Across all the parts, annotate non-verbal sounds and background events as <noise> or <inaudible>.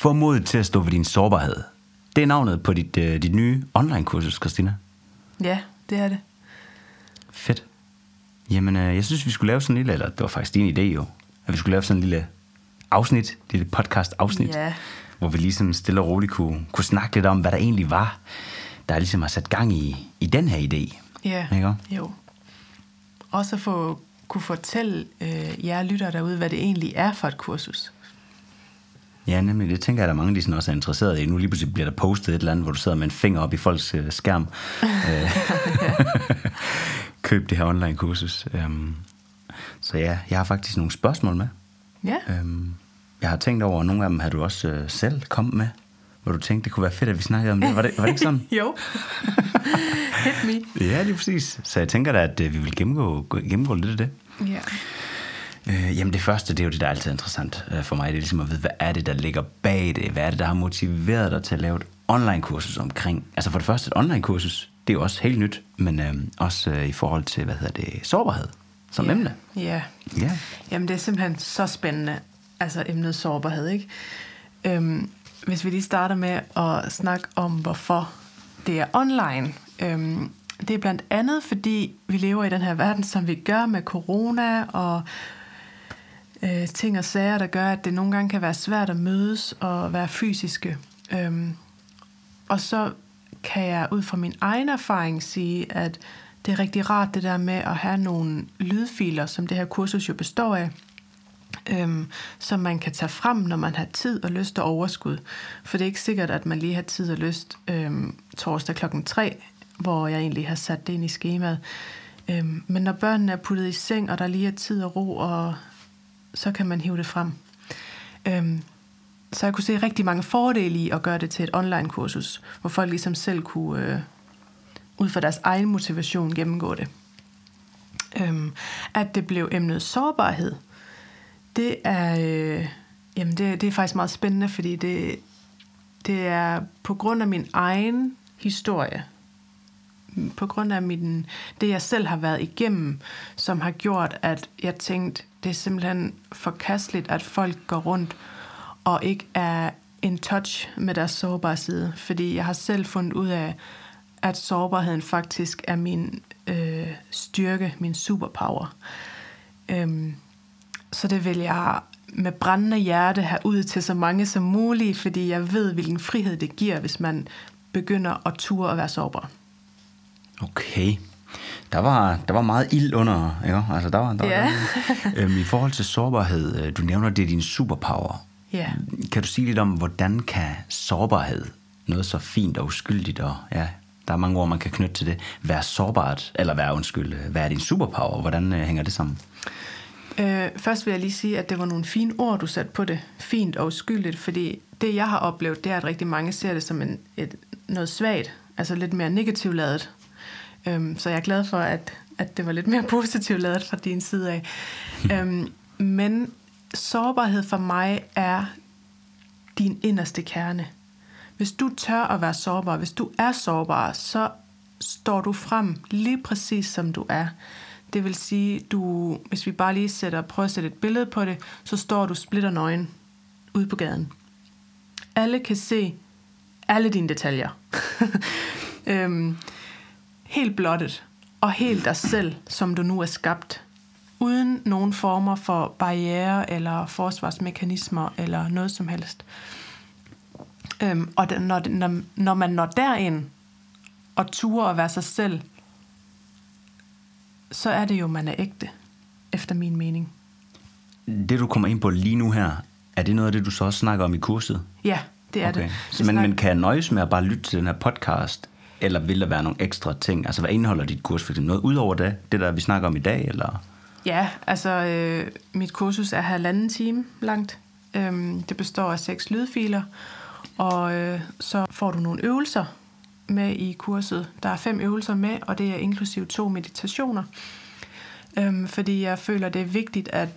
Få mod til at stå ved din sårbarhed. Det er navnet på dit, øh, dit nye online-kursus, Christina. Ja, det er det. Fedt. Jamen, øh, jeg synes, vi skulle lave sådan en lille, eller det var faktisk din idé jo, at vi skulle lave sådan en lille afsnit, lille podcast-afsnit, Ja. hvor vi lige sådan stille og roligt kunne, kunne snakke lidt om, hvad der egentlig var, der ligesom har sat gang i, i den her idé. Ja, Ikke? jo. Også at få, kunne fortælle øh, jer lytter derude, hvad det egentlig er for et kursus. Ja, nemlig. Det tænker jeg, at der er mange, de sådan også er interesseret i. Nu lige pludselig bliver der postet et eller andet, hvor du sidder med en finger op i folks øh, skærm. Øh, <laughs> Køb det her online-kursus. Øhm, så ja, jeg har faktisk nogle spørgsmål med. Ja, Øhm, jeg har tænkt over, at nogle af dem har du også øh, selv kommet med, hvor du tænkte, det kunne være fedt, at vi snakkede om det. Var det, var det ikke sådan? <laughs> jo. Hit me. ja, lige præcis. Så jeg tænker da, at øh, vi vil gennemgå, gå- gennemgå lidt af det. Ja. Øh, jamen det første, det er jo det, der er altid interessant øh, for mig. Det er ligesom at vide, hvad er det, der ligger bag det? Hvad er det, der har motiveret dig til at lave et online-kursus omkring? Altså for det første, et online-kursus, det er jo også helt nyt, men øh, også øh, i forhold til, hvad hedder det, sårbarhed som ja. emne. Ja. Ja. Jamen, det er simpelthen så spændende, altså emnet sårbarhed, ikke? Øhm, hvis vi lige starter med at snakke om, hvorfor det er online. Øhm, det er blandt andet, fordi vi lever i den her verden, som vi gør med corona og øh, ting og sager, der gør, at det nogle gange kan være svært at mødes og være fysiske. Øhm, og så kan jeg ud fra min egen erfaring sige, at det er rigtig rart det der med at have nogle lydfiler, som det her kursus jo består af, øhm, som man kan tage frem, når man har tid og lyst og overskud. For det er ikke sikkert, at man lige har tid og lyst øhm, torsdag klokken 3, hvor jeg egentlig har sat det ind i skemaet. Øhm, men når børnene er puttet i seng, og der lige er tid og ro, og så kan man hive det frem. Øhm, så jeg kunne se rigtig mange fordele i at gøre det til et online-kursus, hvor folk ligesom selv kunne, øh, ud fra deres egen motivation, gennemgå det. Øhm, at det blev emnet sårbarhed, det er, øh, jamen det, det er faktisk meget spændende, fordi det, det er på grund af min egen historie, på grund af min, det, jeg selv har været igennem, som har gjort, at jeg tænkte, det er simpelthen forkasteligt, at folk går rundt og ikke er in touch med deres sårbare side. Fordi jeg har selv fundet ud af, at sårbarheden faktisk er min øh, styrke, min superpower. Øhm, så det vil jeg med brændende hjerte have ud til så mange som muligt, fordi jeg ved, hvilken frihed det giver, hvis man begynder at ture at være sårbar. Okay. Der var, der var meget ild under, ikke? Altså, der var, der, Ja. der, øhm, I forhold til sårbarhed, øh, du nævner, det er din superpower. Ja. Kan du sige lidt om, hvordan kan sårbarhed, noget så fint og uskyldigt, og ja, der er mange ord, man kan knytte til det, være sårbart, eller være undskyld, øh, er din superpower, hvordan øh, hænger det sammen? Øh, først vil jeg lige sige, at det var nogle fine ord, du satte på det. Fint og uskyldigt, fordi det, jeg har oplevet, det er, at rigtig mange ser det som en, et, noget svagt, altså lidt mere negativt ladet. Øhm, så jeg er glad for, at, at det var lidt mere <laughs> positivt ladet fra din side af. øhm, men sårbarhed for mig er din inderste kerne. Hvis du tør at være sårbar, hvis du er sårbar, så står du frem lige præcis som du er. Det vil sige, du, hvis vi bare lige sætter, prøver at sætte et billede på det, så står du splitter nøgen ude på gaden. Alle kan se alle dine detaljer. <laughs> øhm, helt blottet og helt dig selv, som du nu er skabt. Uden nogen former for barriere eller forsvarsmekanismer eller noget som helst. Øhm, og når, når, når man når derind og turer at være sig selv, så er det jo, man er ægte, efter min mening. Det, du kommer ind på lige nu her, er det noget af det, du så også snakker om i kurset? Ja, det er okay. det. Så, men, men kan nøjes med at bare lytte til den her podcast, eller vil der være nogle ekstra ting? Altså, hvad indeholder dit kursus for eksempel? Noget ud over det, det der, vi snakker om i dag, eller? Ja, altså øh, mit kursus er halvanden time langt. Øhm, det består af seks lydfiler, og øh, så får du nogle øvelser med i kurset. Der er fem øvelser med, og det er inklusive to meditationer. Øhm, fordi jeg føler, det er vigtigt, at,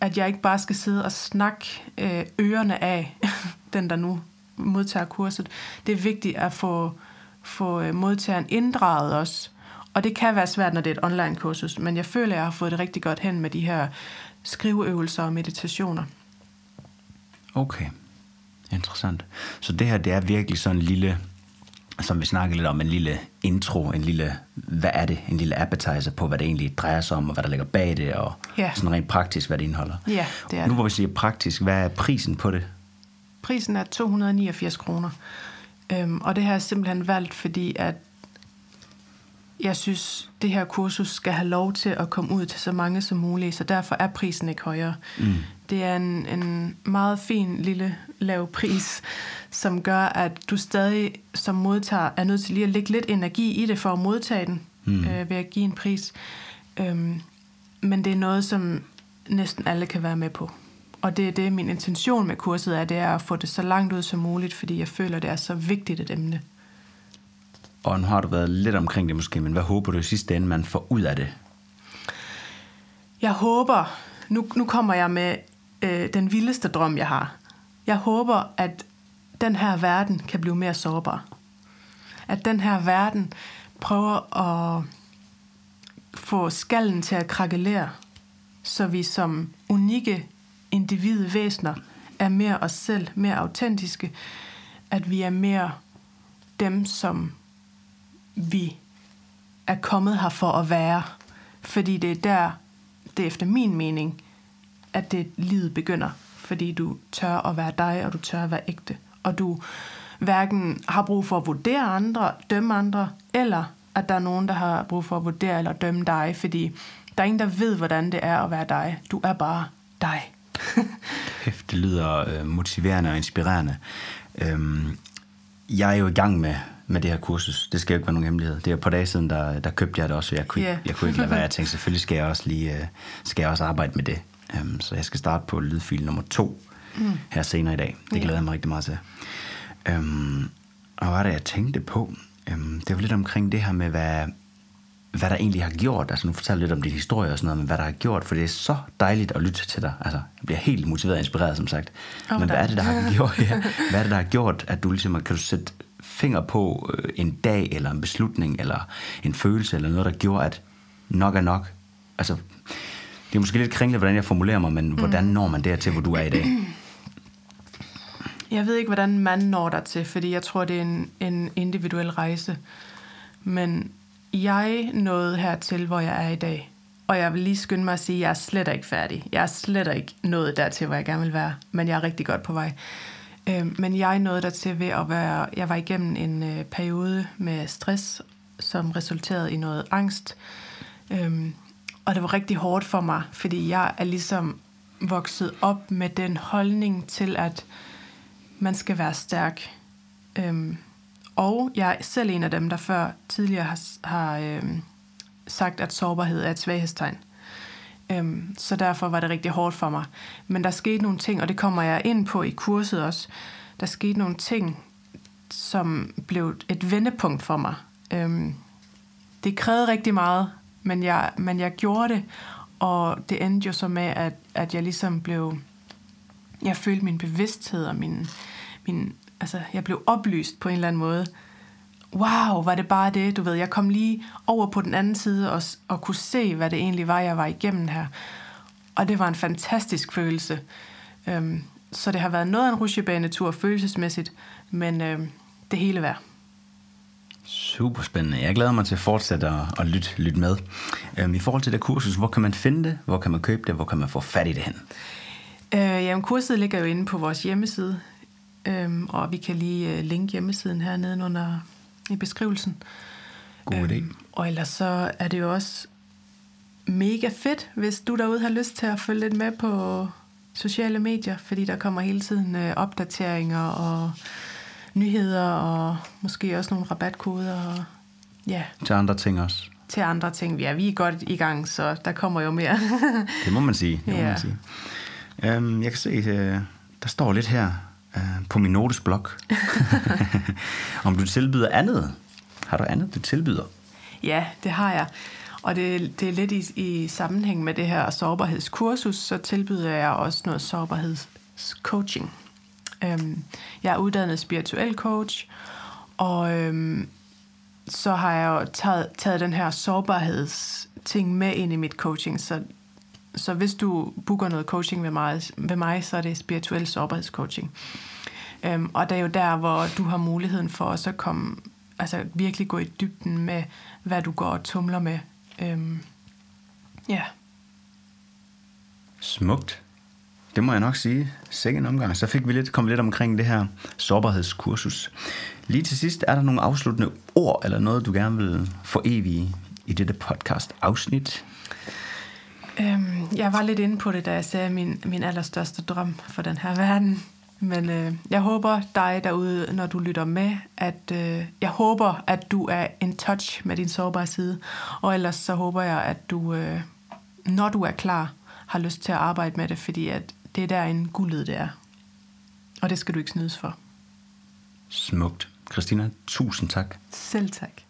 at jeg ikke bare skal sidde og snakke øh, ørerne af <laughs> den, der nu modtager kurset. Det er vigtigt at få, få øh, modtageren inddraget også. Og det kan være svært, når det er et online-kursus, men jeg føler, at jeg har fået det rigtig godt hen med de her skriveøvelser og meditationer. Okay. interessant. Så det her, det er virkelig sådan en lille, som vi snakkede lidt om, en lille intro, en lille, hvad er det, en lille appetizer på, hvad det egentlig drejer sig om, og hvad der ligger bag det, og Ja. sådan rent praktisk, hvad det indeholder. Ja, det er Nu hvor vi siger praktisk, hvad er prisen på det? Prisen er 289 kroner. Øhm, og det har jeg simpelthen valgt, fordi at jeg synes, det her kursus skal have lov til at komme ud til så mange som muligt, så derfor er prisen ikke højere. Mm. Det er en, en meget fin lille lav pris, som gør, at du stadig som modtager er nødt til lige at lægge lidt energi i det for at modtage den, mm. øh, ved at give en pris. Øhm, men det er noget, som næsten alle kan være med på. Og det er det, min intention med kurset er, det er at få det så langt ud som muligt, fordi jeg føler, det er så vigtigt et emne. Og nu har du været lidt omkring det måske, men hvad håber du i sidste ende, man får ud af det? Jeg håber, nu, nu kommer jeg med øh, den vildeste drøm, jeg har. Jeg håber, at den her verden kan blive mere sårbar. At den her verden prøver at få skallen til at krakelere, så vi som unikke individvæsener er mere os selv, mere autentiske, at vi er mere dem, som vi er kommet her for at være. Fordi det er der, det er efter min mening, at det livet begynder. Fordi du tør at være dig, og du tør at være ægte. Og du hverken har brug for at vurdere andre, dømme andre, eller at der er nogen, der har brug for at vurdere eller dømme dig. Fordi der er ingen, der ved, hvordan det er at være dig. Du er bare dig. Kæft, det lyder øh, motiverende og inspirerende. Øhm, jeg er jo i gang med, med det her kursus. Det skal jo ikke være nogen hemmelighed. Det er et par dage siden, der, der købte jeg det også. Jeg kunne, yeah. jeg kunne ikke lade være. Jeg <laughs> tænkte, selvfølgelig skal jeg også lige øh, skal jeg også arbejde med det. Um, så jeg skal starte på lydfil nummer to mm. her senere i dag. Det glæder jeg mig rigtig meget til. Um, og hvad var det, jeg tænkte på? Um, det var lidt omkring det her med, hvad, hvad der egentlig har gjort. Altså nu fortæller lidt om din historie og sådan noget, men hvad der har gjort, for det er så dejligt at lytte til dig. Altså, jeg bliver helt motiveret og inspireret, som sagt. Åh, men hvad er det, der har gjort, ja, <laughs> hvad er det, der har gjort, at du ligesom, kan du sætte finger på øh, en dag, eller en beslutning, eller en følelse, eller noget, der gjorde, at nok er nok? Altså, det er måske lidt kringlet, hvordan jeg formulerer mig, men mm. hvordan når man dertil, hvor du er i dag? Jeg ved ikke, hvordan man når der til, fordi jeg tror, det er en, en individuel rejse. Men jeg nåede hertil, hvor jeg er i dag. Og jeg vil lige skynde mig at sige, at jeg er slet ikke færdig. Jeg er slet ikke nået dertil, hvor jeg gerne vil være. Men jeg er rigtig godt på vej. Øh, Men jeg nåede dertil ved at være... Jeg var igennem en øh, periode med stress, som resulterede i noget angst. Øhm, og det var rigtig hårdt for mig, fordi jeg er ligesom vokset op med den holdning til, at man skal være stærk. Øhm, og jeg er selv en af dem, der før tidligere har, har øh, sagt, at sårbarhed er et svaghedstegn. Øhm, så derfor var det rigtig hårdt for mig. Men der skete nogle ting, og det kommer jeg ind på i kurset også. Der skete nogle ting, som blev et vendepunkt for mig. Øhm, det krævede rigtig meget, men jeg, men jeg gjorde det, og det endte jo så med, at, at jeg ligesom blev... Jeg følte min bevidsthed og min, min... Altså, jeg blev oplyst på en eller anden måde. Wow, var det bare det, du ved. Jeg kom lige over på den anden side og, og kunne se, hvad det egentlig var, jeg var igennem her. Og det var en fantastisk følelse. Øhm, så det har været noget af en rusjebanetur følelsesmæssigt, men øhm, det hele værd. Super spændende. Jeg glæder mig til at fortsætte at, at lytte, lytte med. Øhm, I forhold til det kursus, hvor kan man finde det? Hvor kan man købe det? Hvor kan man få fat i det hen? Øh, jamen, kurset ligger jo inde på vores hjemmeside, øhm, og vi kan lige øh, linke hjemmesiden her nede under i beskrivelsen. God idé. Øhm, og ellers så er det jo også mega fedt, hvis du derude har lyst til at følge lidt med på sociale medier, fordi der kommer hele tiden øh, opdateringer og nyheder og måske også nogle rabatkoder og ja, Til andre ting også. til andre ting. Ja, vi er godt i gang, så der kommer jo mere. Det må man sige. Det må Ja. man sige. Øhm, jeg kan se, øh, der står lidt her på min notesblok, <laughs> <laughs> om du tilbyder andet. Har du andet, du tilbyder? Ja, det har jeg. Og det, det er lidt i, i sammenhæng med det her sårbarhedskursus, så tilbyder jeg også noget sårbarhedscoaching. Øhm, jeg er uddannet spirituel coach, og øhm, så har jeg jo taget, taget den her sårbarhedsting med ind i mit coaching. Så, så hvis du booker noget coaching ved mig, ved mig, så er det spirituel sårbarhedscoaching. Øhm, og det er jo der, hvor du har muligheden for også at komme, altså virkelig gå i dybden med, hvad du går og tumler med. Øhm, ja. Smukt. Det må jeg nok sige. Sikke en omgang. Så fik vi lidt, kom lidt omkring det her sårbarhedskursus. Lige til sidst, er der nogle afsluttende ord, eller noget, du gerne vil få evige i dette podcast afsnit? Øhm, jeg var lidt inde på det, da jeg sagde min, min allerstørste drøm for den her verden. Men øh, jeg håber dig derude, når du lytter med, at øh, jeg håber, at du er in touch med din sårbare side. Og ellers så håber jeg, at du, øh, når du er klar, har lyst til at arbejde med det, fordi at det er der en guldet det er. Og det skal du ikke snydes for. Smukt. Christina, tusind tak. Selv tak.